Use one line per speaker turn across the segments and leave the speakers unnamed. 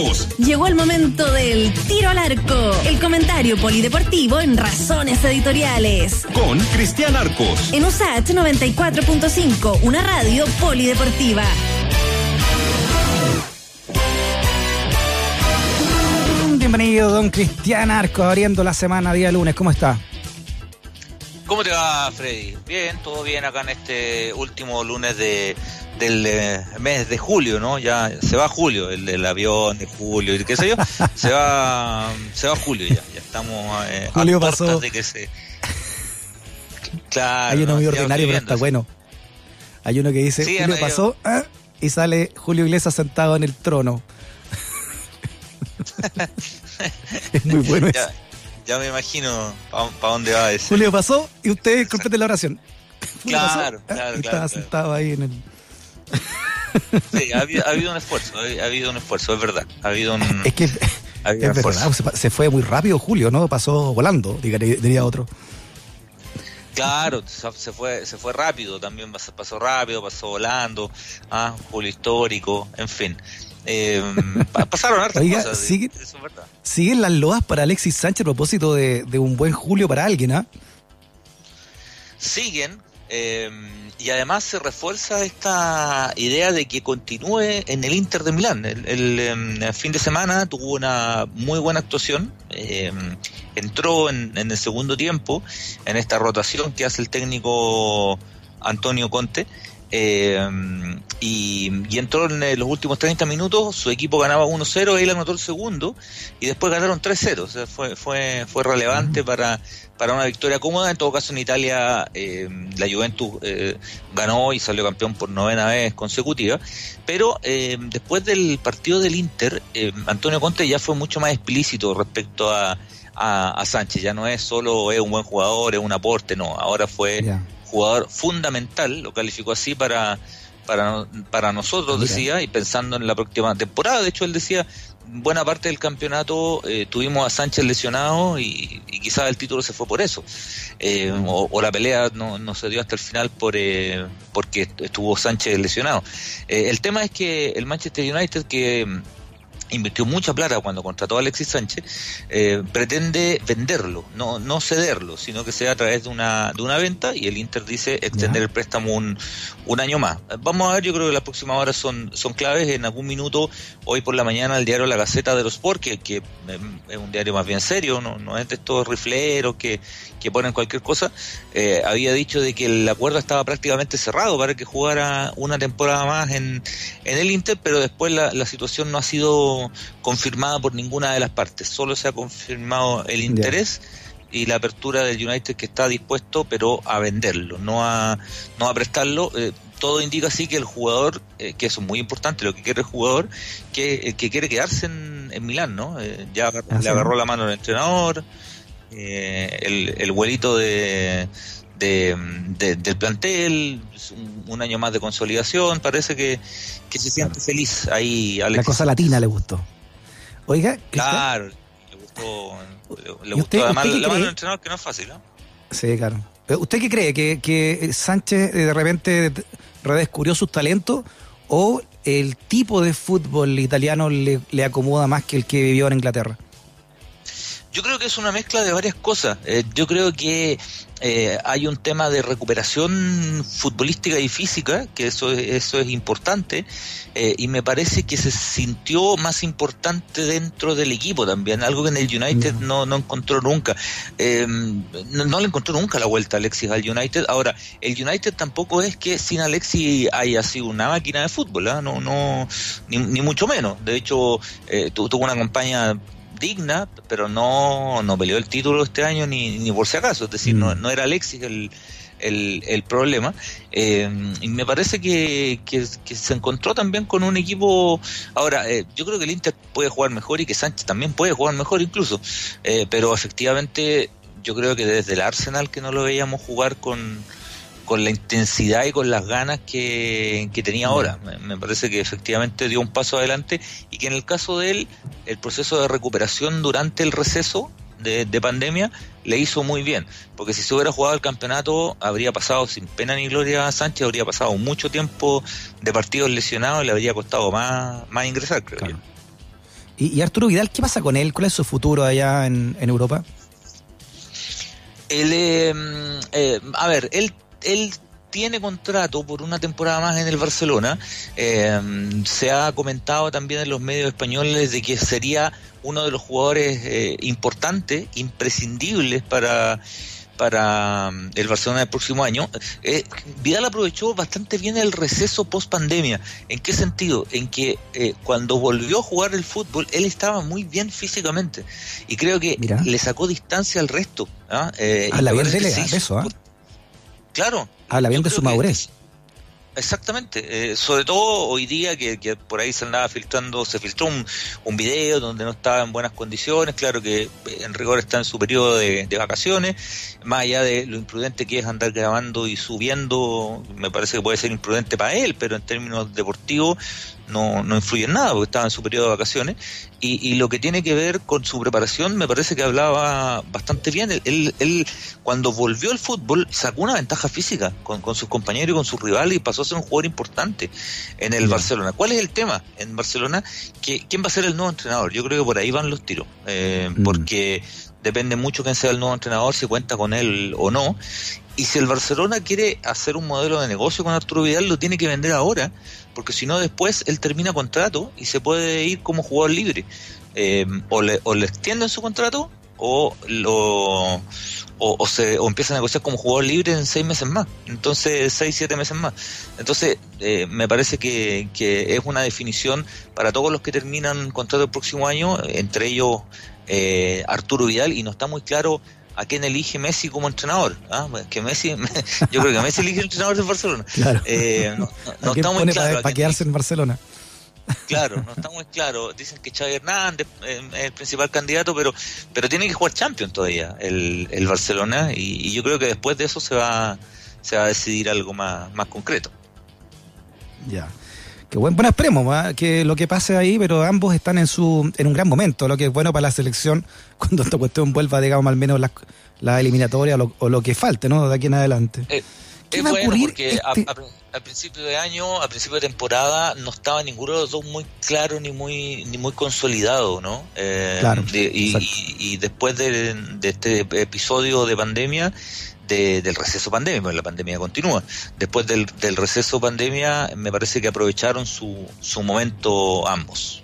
Arcos.
Llegó el momento del tiro al arco, el comentario polideportivo en Razones Editoriales.
Con Cristian Arcos.
En USAT 94.5, una radio polideportiva.
Bienvenido, don Cristian Arcos, abriendo la semana día lunes. ¿Cómo está?
¿Cómo te va, Freddy? Bien, todo bien acá en este último lunes de, del eh, mes de julio, ¿no? Ya se va julio, el del avión de julio y qué sé yo, se va se va julio ya, ya estamos eh,
julio
a
pasó.
de que se Claro.
Hay uno
no,
muy
ya
ordinario, pero está bueno. Hay uno que dice,
Sí,
Julio pasó, ah, y sale Julio Iglesias sentado en el trono. es muy bueno eso.
Ya, ya me imagino para dónde va ese.
Julio pasó y usted complete la oración.
Claro,
ah,
claro,
y
claro,
estaba
claro.
sentado ahí en el...
Sí, ha habido, ha habido un esfuerzo, ha, ha habido un esfuerzo, es verdad. Ha habido un,
Es que
ha habido
es
un esfuerzo.
verdad, se, fue muy rápido Julio, ¿no? Pasó volando, diría, diría otro.
Claro, se fue, se fue rápido, también pasó, pasó rápido, pasó volando, ah, Julio histórico, en fin. Eh, pa- pasaron hartas
Oiga,
cosas,
sigue-
eso es verdad.
Siguen las loas para Alexis Sánchez a propósito de, de un buen Julio para alguien, ¿ah?
Siguen, eh, y además se refuerza esta idea de que continúe en el Inter de Milán. El, em, fin de semana tuvo una muy buena actuación, eh, entró en, en el segundo tiempo en esta rotación que hace el técnico Antonio Conte. Eh, y, y entró en eh, los últimos 30 minutos, su equipo ganaba 1-0, él anotó el segundo y después ganaron 3-0, o sea, fue, fue, fue relevante para, para una victoria cómoda. En todo caso, en Italia eh, la Juventus eh, ganó y salió campeón por novena vez consecutiva. Pero eh, después del partido del Inter, eh, Antonio Conte ya fue mucho más explícito respecto a, a, a Sánchez. Ya no es solo es un buen jugador, es un aporte, no. Ahora fue. Jugador fundamental, lo calificó así para, para, para nosotros,
Mira.
decía, y pensando en la próxima temporada. De hecho, él decía, buena parte del campeonato eh, tuvimos a Sánchez lesionado y, y quizás el título se fue por eso. Eh, o, o la pelea no, no se dio hasta el final por eh, porque estuvo Sánchez lesionado. Eh, el tema es que el Manchester United, que invirtió mucha plata cuando contrató a Alexis Sánchez, eh, pretende venderlo, no, no cederlo, sino que sea a través de una, de una venta y el Inter dice extender el préstamo un, un año más. Eh, Vamos a ver, yo creo que las próximas horas son, son claves. En algún minuto, hoy por la mañana, el diario La Gaceta de los Sport, que, que em, es un diario más bien serio, no, no es de estos rifleros que, que ponen cualquier cosa, eh, había dicho de que el acuerdo estaba prácticamente cerrado para que jugara una temporada más en, en el Inter, pero después la, la situación no ha sido confirmada por ninguna de las partes, solo se ha confirmado el interés y la apertura del United que está dispuesto pero a venderlo, no a, no a prestarlo. Eh, todo indica así que el jugador, eh, que eso es muy importante, lo que quiere el jugador, que, eh, que quiere quedarse en, en Milán, ¿no? Eh, ya le agarró la mano el entrenador, el, el vuelito de, de, de- del plantel, un, año más de consolidación, parece que, que se siente feliz ahí,
La
Alex.
cosa latina le gustó. Oiga,
Claro, le gustó, le, le
¿Y usted-
gustó además la mano del entrenador, que no es fácil, ¿no?
Sí, claro. Eh, ¿Usted qué cree? ¿Que, que Sánchez eh, de repente redescubrió sus talentos o el tipo de fútbol italiano le, le acomoda más que el que vivió en Inglaterra?
Yo creo que es una mezcla de varias cosas. Eh, yo creo que eh, hay un tema de recuperación futbolística y física, que eso, es- eso es importante, eh, y me parece que se sintió más importante dentro del equipo también, algo que en el United no, no encontró nunca. Eh, no, no le encontró nunca la vuelta a Alexis al United. Ahora, el United tampoco es que sin Alexis haya sido una máquina de fútbol, ¿ah? no, no, ni, ni mucho menos. De hecho, eh, tu- tuvo una campaña digna, pero no, no peleó el título este año ni, ni por si acaso, es decir,
Mm.
no, no era Alexis el, el, el problema. Eh, y me parece que, que, que se encontró también con un equipo. Ahora, eh, yo creo que el Inter puede jugar mejor y que Sánchez también puede jugar mejor incluso, Eh, pero efectivamente yo creo que desde el Arsenal que no lo veíamos jugar con, con la intensidad y con las ganas que, que tenía ahora. Me, me parece que efectivamente dio un paso adelante y que en el caso de él, el proceso de recuperación durante el receso de, de pandemia le hizo muy bien, porque si se hubiera jugado el campeonato habría pasado sin pena ni gloria a Sánchez, habría pasado mucho tiempo de partidos lesionados y le habría costado más, más ingresar, creo
Claro.
yo.
¿Y, Arturo Vidal, qué pasa con él? ¿Cuál es su futuro allá en, Europa?
Él, em, eh, a ver, él, él tiene contrato por una temporada más en el Barcelona. Em, se ha comentado también en los medios españoles de que sería uno de los jugadores eh, importantes, imprescindibles para para mm, el Barcelona del próximo año. Eh, Vidal aprovechó bastante bien el receso post pandemia. ¿En qué sentido? En que eh, cuando volvió a jugar el fútbol, él estaba muy bien físicamente y creo que le sacó distancia al resto. ¿ah?
Eh, Habla bien de eso, ¿ah?
Claro.
Habla bien de su madurez.
Exactamente, eh, sobre todo hoy día que, por ahí se andaba filtrando, se filtró un, un, video donde no estaba en buenas condiciones, claro que eh, en rigor está en su periodo de, vacaciones, más allá de lo imprudente que es andar grabando y subiendo, me parece que puede ser imprudente para él, pero en términos deportivos no, no influye en nada porque estaba en su periodo de vacaciones y, y, lo que tiene que ver con su preparación me parece que hablaba bastante bien. Él, él, cuando volvió al fútbol sacó una ventaja física con, con sus compañeros y con sus rivales y pasó a ser un jugador importante en el Barcelona. ¿Cuál es el tema en Barcelona? que ¿Quién va a ser el nuevo entrenador? Yo creo que por ahí van los tiros, eh, mm. porque depende mucho quién sea el nuevo entrenador, si cuenta con él o no. Y si el Barcelona quiere hacer un modelo de negocio con Arturo Vidal, lo tiene que vender ahora, porque si no después él termina contrato y se puede ir como jugador libre. Eh, o, le, o le extienden su contrato o lo o, se o empieza a negociar como jugador libre en seis meses más entonces seis siete meses más entonces eh, me parece que, que es una definición para todos los que terminan contrato el próximo año entre ellos eh, Arturo Vidal y no está muy claro a quién elige Messi como entrenador. ¿ah? Que Messi, yo creo que Messi elige el entrenador de Barcelona.
Claro. Eh, no, está muy claro. Para, quedarse en Barcelona.
Claro, no está muy claro. Dicen que Xavi Hernández es el principal candidato, pero pero tiene que jugar Champions todavía el, el Barcelona y, yo creo que después de eso se va se va a decidir algo más, más concreto.
Ya. Qué buen, bueno, esperemos que lo que pase ahí, pero ambos están en su en un gran momento, lo que es bueno para la selección cuando esta cuestión vuelva, digamos, al menos la, la eliminatoria o lo, que falte, ¿no? De aquí en adelante.
Eh, ¿Qué va a ocurrir? Porque este a, principio de año, a principio de temporada, no estaba ninguno de los dos muy claro ni muy ni muy consolidado, ¿no?
Eh, claro.
y, y, después de, de este episodio de pandemia, del receso pandemia, porque la pandemia continúa. Después del, receso pandemia, me parece que aprovecharon su, su momento ambos.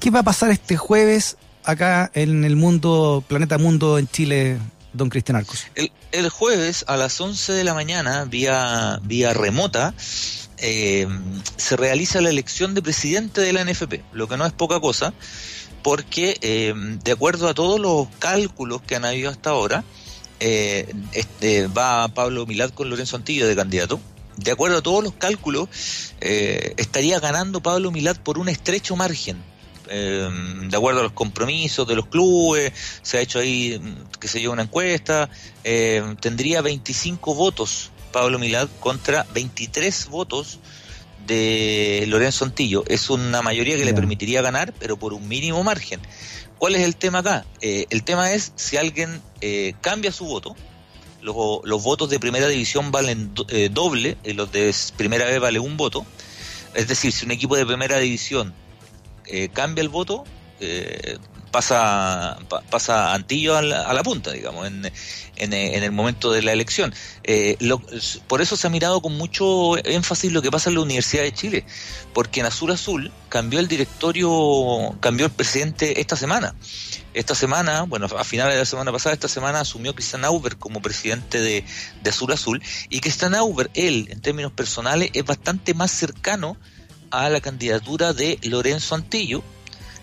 ¿Qué va a pasar este jueves acá en el mundo, Planeta Mundo en Chile, don Cristian Arcos?
El, el jueves a las 11 de la mañana, vía, vía remota, eh, se realiza la elección de presidente de la NFP, lo que no es poca cosa, porque eh, de acuerdo a todos los cálculos que han habido hasta ahora, eh, este, va Pablo Milad con Lorenzo Antillo de candidato. De acuerdo a todos los cálculos, eh, estaría ganando Pablo Milad por un estrecho margen. Eh, de acuerdo a los compromisos de los clubes, se ha hecho ahí, mm, qué sé yo, una encuesta, tendría 25 votos Pablo Milad contra 23 votos de Lorenzo Antillo. Es una mayoría que le permitiría ganar, pero por un mínimo margen. ¿Cuál es el tema acá? Eh, el tema es si alguien eh, cambia su voto, los, votos de primera división valen eh, doble, los de primera vez vale un voto. Es decir, si un equipo de primera división cambia el voto, pasa, pasa Antillo a la, punta, digamos, en, en, el momento de la elección. Eh, por eso se ha mirado con mucho énfasis lo que pasa en la Universidad de Chile, porque en Azul Azul cambió el directorio, cambió el presidente esta semana. Esta semana, bueno, a finales de la semana pasada, esta semana asumió Cristian Auber como presidente de, de Azul Azul, y Cristian Auber, él, en términos personales, es bastante más cercano a la candidatura de Lorenzo Antillo,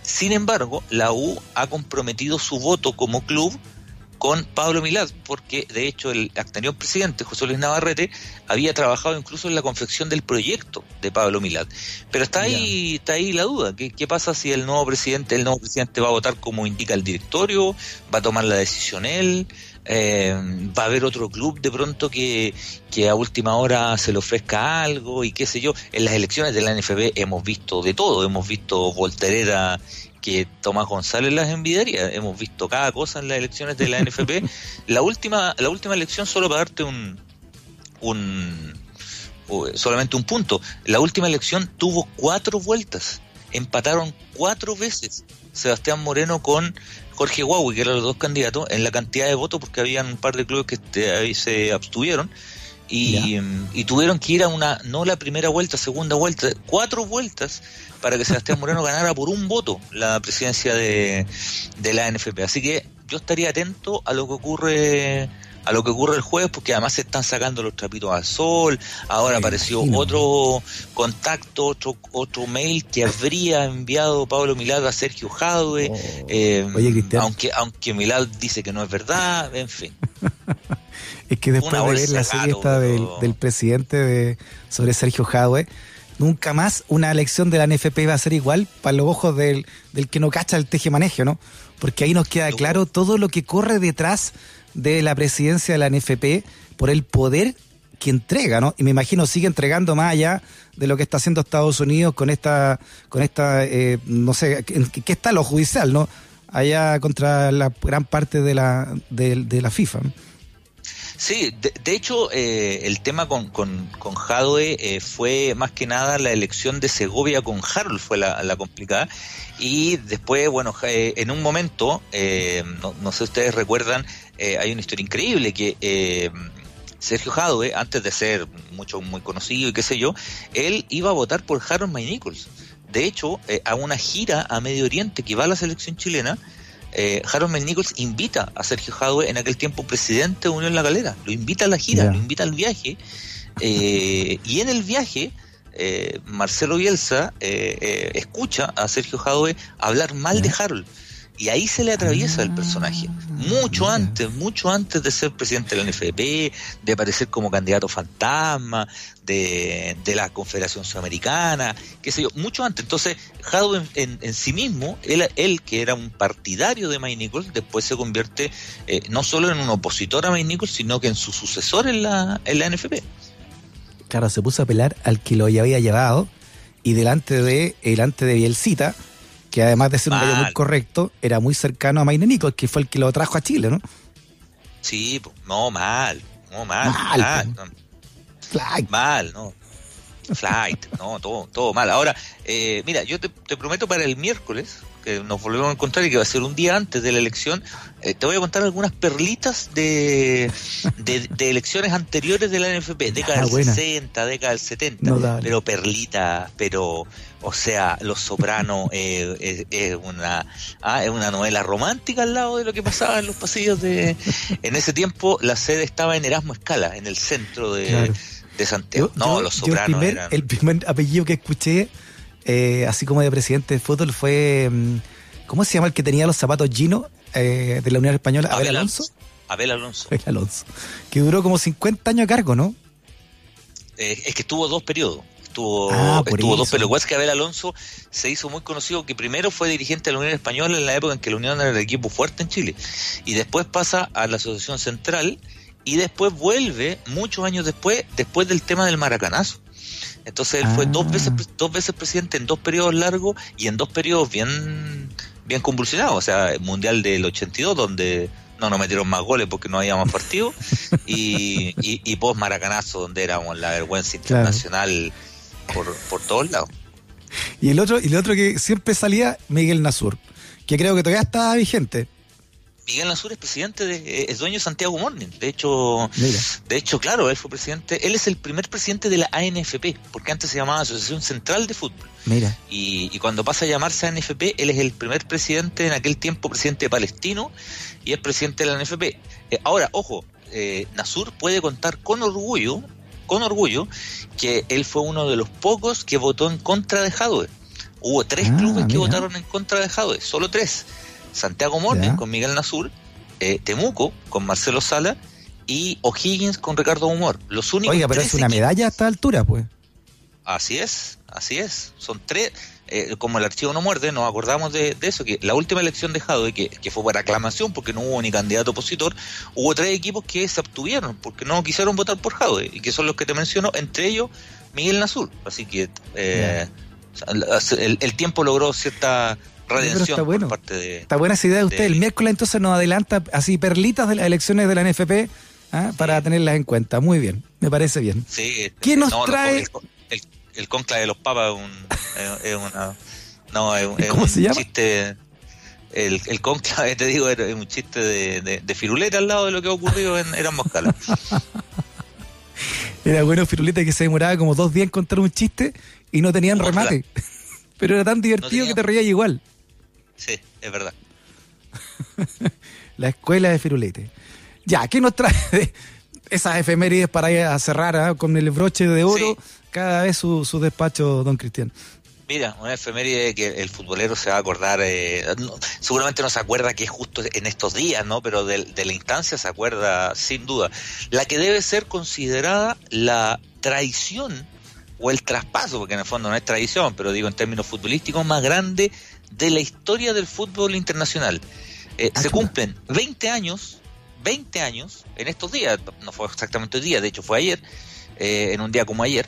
sin embargo, la U ha comprometido su voto como club con Pablo Milad, porque de hecho el anterior presidente, José Luis Navarrete, había trabajado incluso en la confección del proyecto de Pablo Milad. Pero está ahí, está ahí la duda, ¿Qué, ¿qué, pasa si el nuevo presidente, el nuevo presidente va a votar como indica el directorio, va a tomar la decisión él? Eh, va a haber otro club de pronto que, que a última hora se le ofrezca algo y qué sé yo. En las elecciones de la NFB hemos visto de todo, hemos visto voltereta que Tomás González las envidiaría, hemos visto cada cosa en las elecciones de la NFP. la última, la última elección, solo para darte un, un solamente un punto, la última elección tuvo cuatro vueltas empataron cuatro veces Sebastián Moreno con Jorge Huawei, que eran los dos candidatos, en la cantidad de votos, porque habían un par de clubes que ahí se abstuvieron. Y, y, tuvieron que ir a una, no la primera vuelta, segunda vuelta, cuatro vueltas para que Sebastián Moreno ganara por un voto la presidencia de, de la NFP. Así que yo estaría atento a lo que ocurre a lo que ocurre el jueves, porque además se están sacando los trapitos al sol, ahora apareció otro contacto, otro otro mail que habría enviado Pablo Milad a Sergio Jadwe, oh. eh, aunque aunque Milad dice que no es verdad, en fin.
es que después de ver la serie esta del, presidente de, sobre Sergio Jadwe, nunca más una elección de la NFP va a ser igual para los ojos del, del que no cacha el teje manejo, ¿no? Porque ahí nos queda claro todo lo que corre detrás de la presidencia de la NFP por el poder que entrega, ¿no? Y me imagino sigue entregando más allá de lo que está haciendo Estados Unidos con esta, con esta, eh, no sé, ¿qué está lo judicial, no? Allá contra la gran parte de la, de, la FIFA.
Sí, de, hecho, eh, el tema con, con, con Jadwe eh, fue más que nada la elección de Segovia con Harold, fue la, la complicada. Y después, bueno, en un momento, no, no, sé si ustedes recuerdan, eh, hay una historia increíble que eh, Sergio Jadwe, antes de ser mucho muy conocido y qué sé yo, él iba a votar por Harold May Nichols. De hecho, eh, a una gira a Medio Oriente que va a la selección chilena, Harold May Nichols invita a Sergio Jadwe, en aquel tiempo presidente de Unión La Galera, lo invita a la gira, lo invita al viaje, y en el viaje Marcelo Bielsa escucha a Sergio Jadwe hablar mal de Harold y ahí se le atraviesa el personaje. Mucho antes, mucho antes de ser presidente de la NFP, de aparecer como candidato fantasma, de, la Confederación Sudamericana, qué sé yo, mucho antes. Entonces, Jadwe en, sí mismo, él, él, que era un partidario de May Nichols, después se convierte eh, no solo en un opositor a May Nichols, sino que en su sucesor en la, en la NFP.
Claro, se puso a pelar al que lo había llevado y delante de, delante de Bielcita que además de ser un gallo muy correcto, era muy cercano a Maine Nichols, que fue el que lo trajo a Chile, ¿no?
Sí, no, mal, no, mal, mal, Flight. mal, no. Flight, no, todo, todo mal. Ahora, eh, mira, yo te, prometo para el miércoles, que nos volvemos a encontrar y que va a ser un día antes de la elección, eh, te voy a contar algunas perlitas de, de, elecciones anteriores de la NFP, década del 60, década del 70, pero perlitas, pero o sea, Los Sopranos eh, es, una ah, es una novela romántica al lado de lo que pasaba en los pasillos de... En ese tiempo la sede estaba en Erasmo Escala, en el centro de, Santiago. no, Los Sopranos
el, primer, apellido que escuché, eh, así como de presidente de fútbol, fue... Mm, ¿Cómo se llama el que tenía los zapatos Gino eh, de la Unión Española? Abel, Alonso.
Abel Alonso.
Abel Alonso. Que duró como 50 años a cargo, ¿no?
es que estuvo dos periodos estuvo, ah, estuvo dos, pero igual que Abel Alonso se hizo muy conocido que primero fue dirigente de la Unión Española en la época en que la Unión era el equipo fuerte en Chile, y después pasa a la Asociación Central, y después vuelve, muchos años después, después del tema del maracanazo. Entonces él fue dos ah. veces dos veces presidente en dos periodos largos y en dos periodos bien bien convulsionados, o sea, el Mundial del 82 donde no nos metieron más goles porque no había más partidos y, y, post Maracanazo donde éramos la vergüenza internacional por, por todos lados.
Y el otro, y el otro que siempre salía, Miguel Nasur, que creo que todavía está vigente.
Miguel Nasur es presidente de, es dueño de Santiago Morning. De hecho, de hecho, claro, él fue presidente, él es el primer presidente de la ANFP, porque antes se llamaba Asociación Central de Fútbol.
Mira.
Y, cuando pasa a llamarse ANFP, él es el primer presidente, en aquel tiempo presidente palestino, y es presidente de la ANFP. Eh, ahora, ojo, eh, Nasur puede contar con orgullo con orgullo que él fue uno de los pocos que votó en contra de Jadwe. Hubo tres ah, clubes que votaron en contra de Jadwe, solo tres. Santiago Morning con Miguel Nasur, eh, Temuco con Marcelo Sala y O'Higgins con Ricardo Humor. Los únicos
Oiga, pero es una medalla a esta altura, pues.
Así es, así es. Son tres, eh, como el archivo no muerde, nos acordamos de, eso, que la última elección de Jadwe, que, que fue por aclamación, porque no hubo ni candidato opositor, hubo tres equipos que se obtuvieron, porque no quisieron votar por Jadwe, y que son los que te menciono, entre ellos Miguel Nazul. Así que eh, el, tiempo logró cierta radiación está
bueno.
por parte de...
Está buena esa idea de usted. El miércoles entonces nos adelanta así perlitas de las elecciones de la NFP ¿ah? para tenerlas en cuenta. Muy bien, me parece bien.
Sí,
¿Quién nos trae
el conclave de los papas es, una No, es, es
¿Cómo
un
se llama?
chiste. El, el conclave, te digo, era un chiste de, de, de firuleta al lado de lo que ha ocurrido en Erasmus Cala.
Era bueno Firuleta que se demoraba como dos días en contar un chiste y no tenían
Ojalá.
remate. Pero era tan divertido
tenía-
que te reías igual.
Sí, es verdad.
La escuela de Firulete. Ya, ¿qué nos trae de esas efemérides para ir a cerrar ah, con el broche de oro?
Sí.
Cada vez su, su despacho, don Cristian.
Mira, una efeméride que el futbolero se va a acordar, eh, no- seguramente no se acuerda que es justo en estos días, ¿no? Pero de, de la instancia se acuerda sin duda. La que debe ser considerada la traición o el traspaso, porque en el fondo no es traición, pero digo en términos futbolísticos, más grande de la historia del fútbol internacional. Eh,
Ah,
se cumplen 20 años, 20 años en estos días, no fue exactamente hoy día, de hecho fue ayer, eh, en un día como ayer,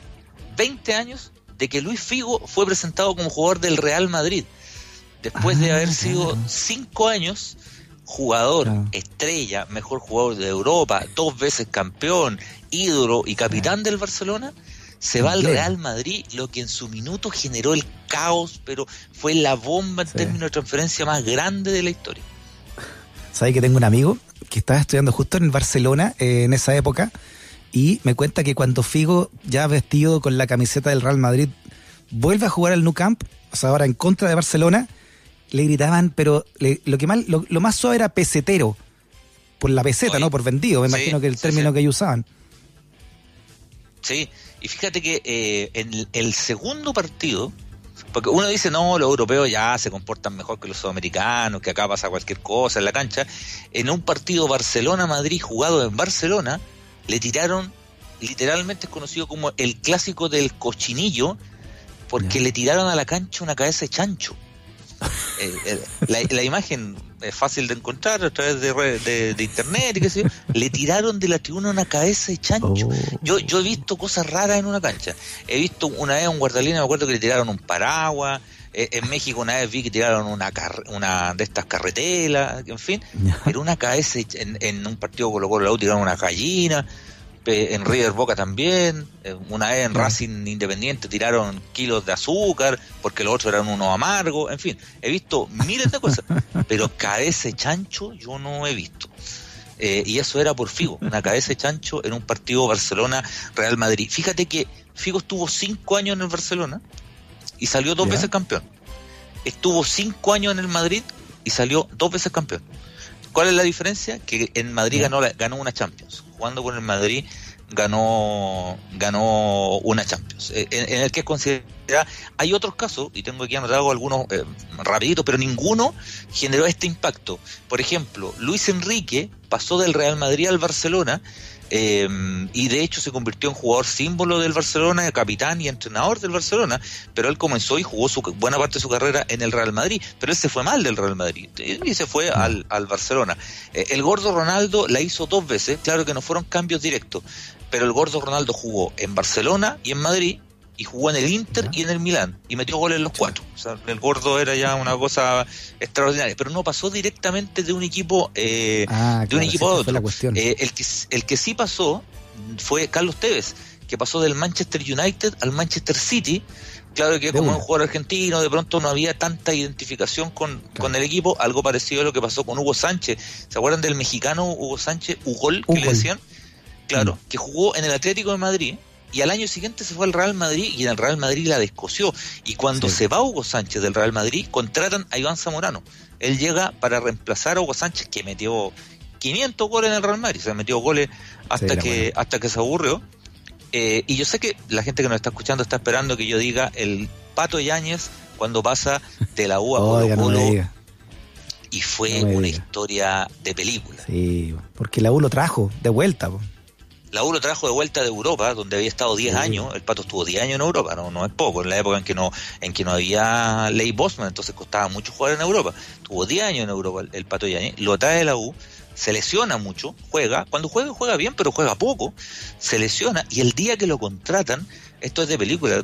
20 años de que Luis Figo fue presentado como jugador del Real Madrid, después de
Ah,
haber sido
claro.
5 años jugador,
Claro.
estrella, mejor jugador de Europa, dos veces campeón, ídolo y capitán del Barcelona, se va al. Real Madrid, lo que en su minuto generó el caos, pero fue la bomba en
Sí.
términos de transferencia más grande de la historia.
¿Sabes que tengo un amigo que estaba estudiando justo en Barcelona eh, en esa época y me cuenta que cuando Figo, ya vestido con la camiseta del Real Madrid, vuelve a jugar al Nou Camp, o sea, ahora en contra de Barcelona, le gritaban, pero le- lo que más, lo, lo más suave era pesetero, por la peseta,
Oye,
¿no? Por vendido, me
sí,
imagino que el término
sí.
que ellos usaban.
Sí, y fíjate que eh, en el, el segundo partido, porque uno dice, no, los europeos ya se comportan mejor que los sudamericanos, que acá pasa cualquier cosa en la cancha, en un partido Barcelona-Madrid jugado en Barcelona, le tiraron, literalmente es conocido como el clásico del cochinillo, porque le tiraron a la cancha una cabeza de chancho. Eh, eh, la, la imagen es fácil de encontrar a través de, re- de, de internet y qué sé yo. Le tiraron de la tribuna una cabeza de chancho.
Oh.
Yo, yo he visto cosas raras en una cancha. He visto una vez a un guardalina, me acuerdo que le tiraron un paraguas. Eh, en México una vez vi que tiraron una, car- una de estas carretelas, en fin. Pero una cabeza, hecha- en, en un partido Colo Colo U tiraron una gallina. En River Boca también. eh, Una vez en. Racing Independiente tiraron kilos de azúcar porque los otros eran unos amargos. En fin, he visto miles de cosas. pero cabeza de chancho yo no he visto. Eh, y eso era por Figo, una cabeza de chancho en un partido Barcelona-Real Madrid. Fíjate que Figo estuvo cinco años en el Barcelona y salió dos
Ya.
veces campeón. Estuvo cinco años en el Madrid y salió dos veces campeón. ¿Cuál es la diferencia? Que en Madrid ganó, la- ganó una Champions. Jugando con el Madrid ganó, ganó una Champions. Eh, En, en el que es considerada... Hay otros casos, y tengo aquí anotado algunos eh, rapiditos, pero ninguno generó este impacto. Por ejemplo, Luis Enrique pasó del Real Madrid al Barcelona eh, y de hecho se convirtió en jugador símbolo del Barcelona, capitán y entrenador del Barcelona, pero él comenzó y jugó su, buena parte de su carrera en el Real Madrid, pero él se fue mal del Real Madrid y se fue al, al Barcelona. Eh, el gordo Ronaldo la hizo dos veces, claro que no fueron cambios directos, pero el gordo Ronaldo jugó en Barcelona y en Madrid y jugó en el Inter y en el Milán y metió goles en los cuatro. O sea, el gordo era ya una cosa extraordinaria, pero no pasó directamente de un equipo eh,
Ah,
de un equipo a otro. Eh, el, que, el que sí pasó fue Carlos Tevez, que pasó del Manchester United al Manchester City. Claro que
De
como
una.
un jugador argentino, de pronto no había tanta identificación con, con el equipo, algo parecido a lo que pasó con Hugo Sánchez. ¿Se acuerdan del mexicano Hugo Sánchez, Ugol, que le
Ugol.
decían? Claro,
Mm.
que jugó en el Atlético de Madrid y al año siguiente se fue al Real Madrid y en el Real Madrid la descoció. Y cuando
Sí.
se va Hugo Sánchez del Real Madrid, contratan a Iván Zamorano. Él llega para reemplazar a Hugo Sánchez, que metió 500 goles en el Real Madrid, se metió goles hasta que hasta que se aburrió. Eh, y yo sé que la gente que nos está escuchando está esperando que yo diga el Pato Yáñez cuando pasa de la U a Colo
Oiga,
Colo y fue
no
una
diga.
historia de película.
Sí, porque la U lo trajo de vuelta. po.
La U lo trajo de vuelta de Europa, donde había estado 10
Sí.
años. El Pato estuvo 10 años en Europa, no, no es poco, en la época en que no en que no había ley Bosman, entonces costaba mucho jugar en Europa. Tuvo 10 años en Europa el, el Pato Yañez, lo trae de la U, se lesiona mucho, juega, cuando juega juega bien, pero juega poco, se lesiona y el día que lo contratan, esto es de película,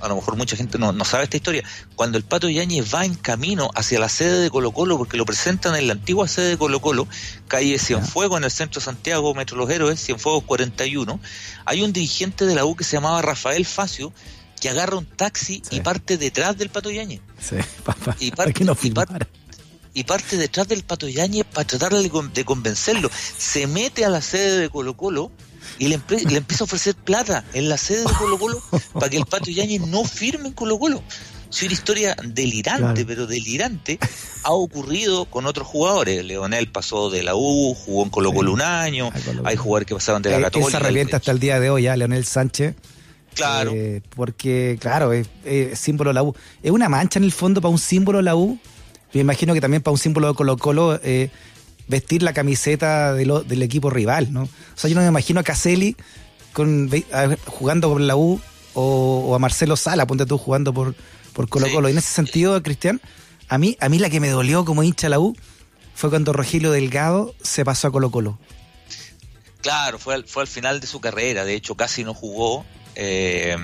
a lo mejor mucha gente no, no sabe esta historia, cuando el Pato Yañez va en camino hacia la sede de Colo Colo, porque lo presentan en la antigua sede de Colo Colo, calle Cienfuegos en el centro de Santiago, Metro Los Héroes, Cienfuegos 41, hay un dirigente de la U que se llamaba Rafael Facio, que agarra un taxi y parte detrás del Pato Yáñez.
Sí, papá.
Y parte,
no
y parte- y parte detrás del Pato Yáñez para tratar de, de convencerlo. Se mete a la sede de Colo Colo y le, le empieza a ofrecer plata en la sede de Colo Colo para que el Pato Yáñez no firme en Colo Colo. Es una historia delirante,
Claro.
pero delirante. Ha ocurrido con otros jugadores. Leonel pasó de la U, jugó en Colo Colo
Sí.
un año. Hay jugadores que pasaron de la
Eh,
Católica.
Se arrepienta hasta el día de hoy, ya, Leonel Sánchez.
Claro.
Eh, porque, claro, es, es símbolo de la U. Es una mancha en el fondo para un símbolo de la U. Me imagino que también para un símbolo de Colo Colo eh, vestir la camiseta de lo- del equipo rival, ¿no? O sea, yo no me imagino a Caselli con, ve- a- jugando por la U o, o a Marcelo Sala, ponte tú jugando por, por Colo Colo.
Sí.
Y en ese sentido, Cristian, a mí, a mí la que me dolió como hincha la U fue cuando Rogelio Delgado se pasó a Colo Colo.
Claro, fue al, fue al final de su carrera, de hecho casi no jugó, eh,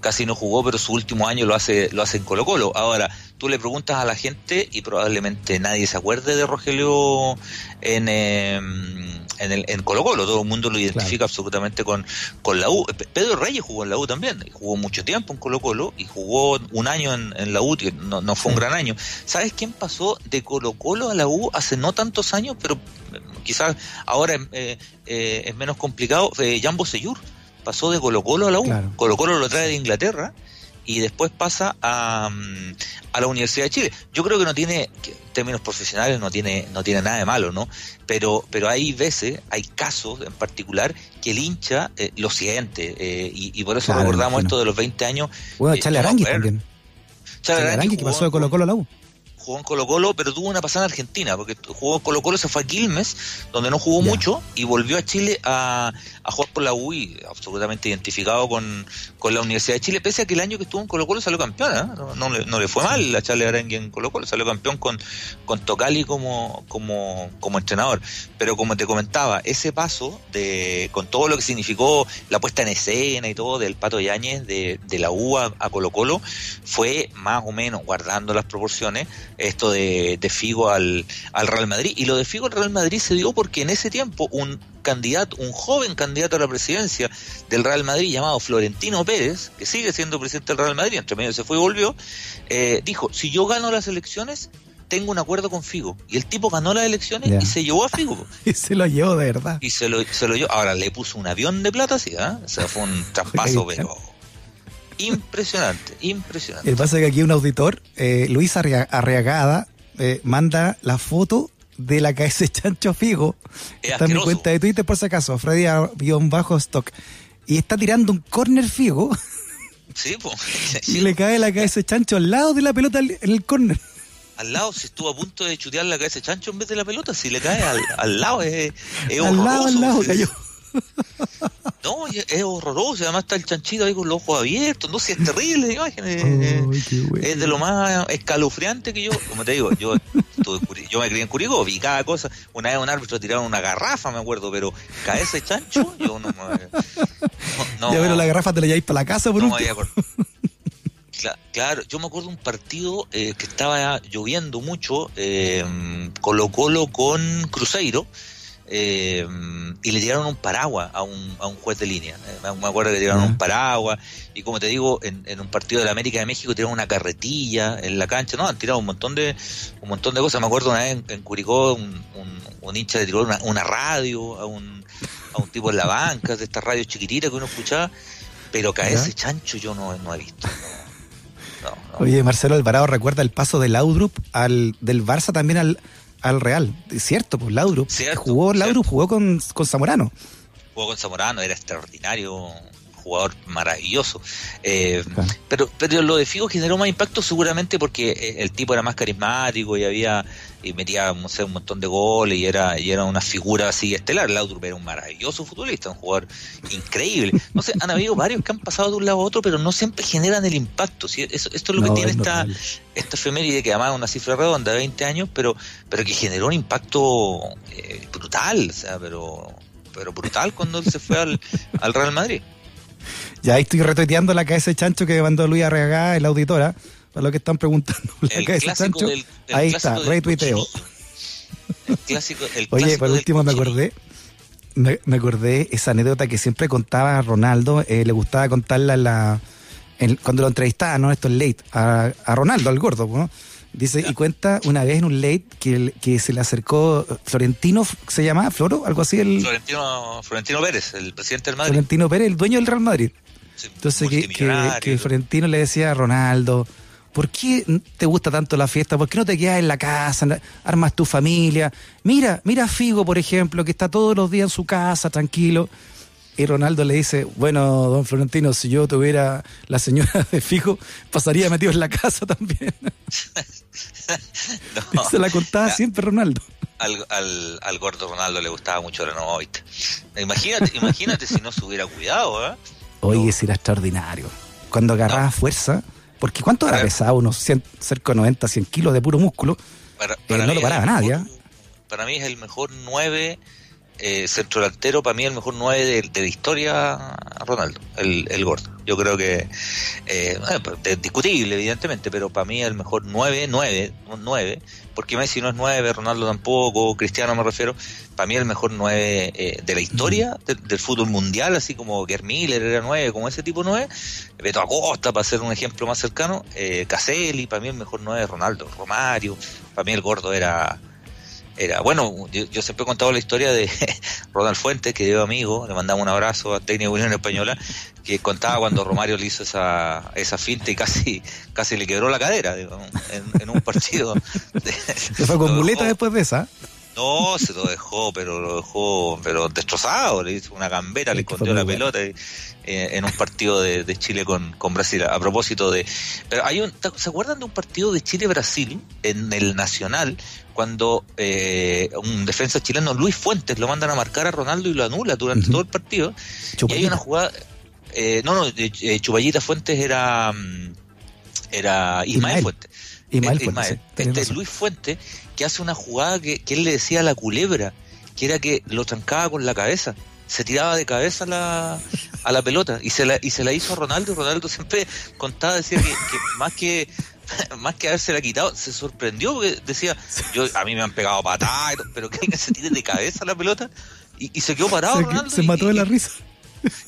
casi no jugó, pero su último año lo hace, lo hace en Colo Colo. Ahora, tú le preguntas a la gente y probablemente nadie se acuerde de Rogelio en, eh, en, el, en Colo Colo, todo el mundo lo identifica absolutamente con, con la U. Pe- Pedro Reyes jugó en la U también, jugó mucho tiempo en Colo Colo y jugó un año en, en la U, que no, no fue un gran año. ¿Sabes quién pasó de Colo Colo a la U hace no tantos años, pero eh, quizás ahora eh, eh, es menos complicado? Jambo Seyur pasó de Colo Colo a la U.
Claro.
Colo Colo lo trae de Inglaterra y después pasa a, mm, a la Universidad de Chile. Yo creo que no tiene, que en términos profesionales, no tiene, no tiene nada de malo, ¿no? Pero, pero hay veces, hay casos en particular que el hincha eh, lo siente eh, y, y por eso
Claro,
recordamos esto de los 20 años.
Bueno,
Eh,
Charlie Arangui también.
Charlie Arangui
que pasó de Colo Colo a la U.
jugó en Colo Colo, pero tuvo una pasada en Argentina, porque jugó en Colo Colo, se fue a Quilmes, donde no jugó mucho, y volvió a Chile a, a jugar por la U y absolutamente identificado con, con la Universidad de Chile, pese a que el año que estuvo en Colo Colo salió campeón, ¿eh? no, no le, no le fue mal a Charles Arangue en Colo Colo, salió campeón con, con Tocali como, como, como entrenador. Pero como te comentaba, ese paso de con todo lo que significó la puesta en escena y todo del Pato Yáñez de, de la U a, a Colo Colo fue más o menos, guardando las proporciones, esto de, de Figo al, al Real Madrid. Y lo de Figo al Real Madrid se dio porque en ese tiempo un candidato, un joven candidato a la presidencia del Real Madrid llamado Florentino Pérez, que sigue siendo presidente del Real Madrid, entre medio se fue y volvió, eh, dijo, si yo gano las elecciones, tengo un acuerdo con Figo. Y el tipo ganó las elecciones y se llevó a Figo.
Y se lo llevó de verdad.
Y se lo, se lo llevó. Ahora le puso un avión de plata, sí, ¿ah? O sea, fue un traspaso, pero impresionante, impresionante.
El pasa que aquí un auditor, eh, Luis Arria- Arriagada, eh, manda la foto de la KS Chancho Figo.
Es
está en mi cuenta de Twitter por si acaso, Freddy-Stock. Y está tirando un corner Figo
Sí, pues.
y le cae la KS Chancho al lado de la pelota en el corner.
Al lado, si estuvo a punto de chutear la cabeza de chancho en vez de la pelota, si le cae al, al lado, es, es
al lado, al lado cayó.
No, es horroroso. Además está el chanchito ahí con los ojos abiertos. No sé, es terrible imagen. es-
qué bueno.
es de lo más escalofriante que yo, como te digo, yo yo me crié en Curicó, vi cada cosa. Una vez un árbitro tiraron una garrafa, me acuerdo, pero cabeza de chancho, yo no me. No, no,
ya pero la garrafa te la lleváis para la casa por
no me. Cla- Claro, yo me acuerdo un partido eh, que estaba lloviendo mucho, eh, Colo Colo con Cruzeiro, eh, y le tiraron un paraguas a un, a un juez de línea. Eh, me- acuerdo que le tiraron un paraguas, y como te digo, en, en un partido de la América de México tiraron una carretilla en la cancha, no, han tirado un montón de un montón de cosas. Me acuerdo una vez en, en Curicó, un, un, un hincha le tiró una, una radio a un, a un tipo en la banca, de estas radios chiquititas que uno escuchaba, pero que a ese chancho yo no, no he visto. No, no, no.
Oye, Marcelo Alvarado recuerda el paso de Laudrup al, del Barça también al, al Real. Es cierto, pues Laudrup.
Cierto,
jugó, Laudrup
cierto.
jugó con, con Zamorano.
jugó con Zamorano, era extraordinario, jugador maravilloso. Eh,
Claro.
pero, pero lo de Figo generó más impacto seguramente porque eh, el tipo era más carismático y había y metía no sé, un montón de goles y era y era una figura así estelar. Laudrup era un maravilloso futbolista, un jugador increíble. No sé, han habido varios que han pasado de un lado a otro, pero no siempre generan el impacto. ¿sí? Eso- esto es lo
No,
que tiene
es
esta, esta efeméride que además es una cifra redonda, 20 años, pero pero que generó un impacto eh, brutal, o sea, pero pero brutal cuando él se fue al, al Real Madrid.
Ya ahí estoy retuiteando la KS Chancho que mandó Luis Arreagá, el auditora, para lo que están preguntando. La
El
KS
clásico
Chancho.
del, el
ahí está, retuiteo.
El clásico, el
Oye,
clásico
por
del
último me acordé, me, me acordé esa anécdota que siempre contaba Ronaldo, eh, le gustaba contarla en la, cuando lo entrevistaba, ¿no? Esto es late, a, a Ronaldo, al gordo, ¿no? Dice, y cuenta una vez en un late que, que se le acercó Florentino, ¿se llamaba Floro? Algo así. El,
Florentino, Florentino Pérez, el presidente del Madrid.
Florentino Pérez, el dueño del Real Madrid. Entonces, que, que, Florentino le decía a Ronaldo, ¿por qué te gusta tanto la fiesta? ¿Por qué no te quedas en la casa, armas tu familia? Mira, mira a Figo, por ejemplo, que está todos los días en su casa, tranquilo. Y Ronaldo le dice, bueno, don Florentino, si yo tuviera la señora de fijo, pasaría metido en la casa también. se la contaba siempre Ronaldo.
Al, al, al, gordo Ronaldo le gustaba mucho la novita. Imagínate, imagínate si no se hubiera cuidado, ¿eh?
Oye, si era extraordinario. Cuando agarraba fuerza, porque ¿cuánto era pesado? Unos cerca de 90, 100 kilos de puro músculo. Para, eh, no lo paraba nadie. ¿eh?
Para mí es el mejor 9 eh, centro delantero, para mí el mejor 9 de, de la historia, Ronaldo, el, el gordo. Yo creo que eh, pues, es discutible, evidentemente, pero para mí el mejor 9, 9, 9, porque Messi no es 9, Ronaldo tampoco, Cristiano me refiero, para mí el mejor 9 eh, de la historia del fútbol mundial, así como Gerd Miller era 9, como ese tipo 9, Beto Acosta, para ser un ejemplo más cercano, eh, Caselli, para mí el mejor 9 Ronaldo, Romario, para mí el gordo era era bueno yo, siempre he contado la historia de Ronald Fuentes que dio amigo le mandamos un abrazo a Técnico Unión Española que contaba cuando Romario le hizo esa esa finta y casi casi le quebró la cadera en, un partido
se fue con muleta después de esa.
No, se lo dejó, pero lo dejó pero destrozado, le hizo una gambera, le escondió la pelota eh, en un partido de, Chile con, con, Brasil. A propósito de... Pero hay un, ¿Se acuerdan de un partido de Chile-Brasil en el Nacional cuando eh, un defensa chileno, Luis Fuentes, lo mandan a marcar a Ronaldo y lo anula durante todo el partido? Y hay una jugada... Eh, no, no, eh, Chubayita Fuentes era... Mm, era Ismael, Fuentes. Ismael, Fuentes. Este Luis Fuentes que hace una jugada que, que él le decía a la culebra, que era que lo trancaba con la cabeza se tiraba de cabeza a la, a la pelota y se la, y se la hizo a Ronaldo y Ronaldo siempre contaba, decía que, más que más que haberse la quitado, se sorprendió porque decía, yo a mí me han pegado patadas, pero que se tire de cabeza la pelota y, y se quedó parado
se,
Ronaldo.
Se mató de la risa.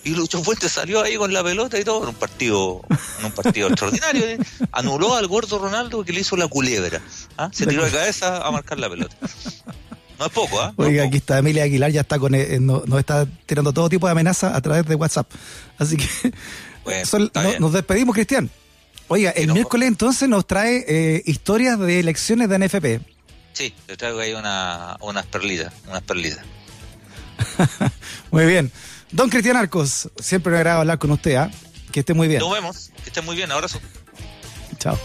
Y Lucho Fuentes salió ahí con la pelota y todo en un partido, en un partido extraordinario. ¿eh? Anuló al gordo Ronaldo que le hizo la culebra. ¿ah? Se tiró de cabeza a marcar la pelota. No es poco, ¿ah?
Oiga, aquí está Emilia Aguilar, ya está con, eh, nos, está tirando todo tipo de amenazas a través de WhatsApp. Así que nos despedimos, Cristian. Oiga, el miércoles entonces nos trae eh, historias de elecciones de NFP.
Sí, le traigo ahí una, unas perlitas, unas perlitas.
Muy bien. Don Cristian Arcos, siempre me agrada hablar con usted, ¿ah? Que esté muy bien.
Nos vemos, que esté muy bien, abrazo.
Chao.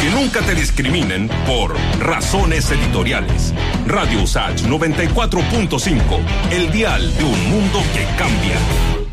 Que nunca te discriminen por razones editoriales. Radio USACH 94.5, el dial de un mundo que cambia.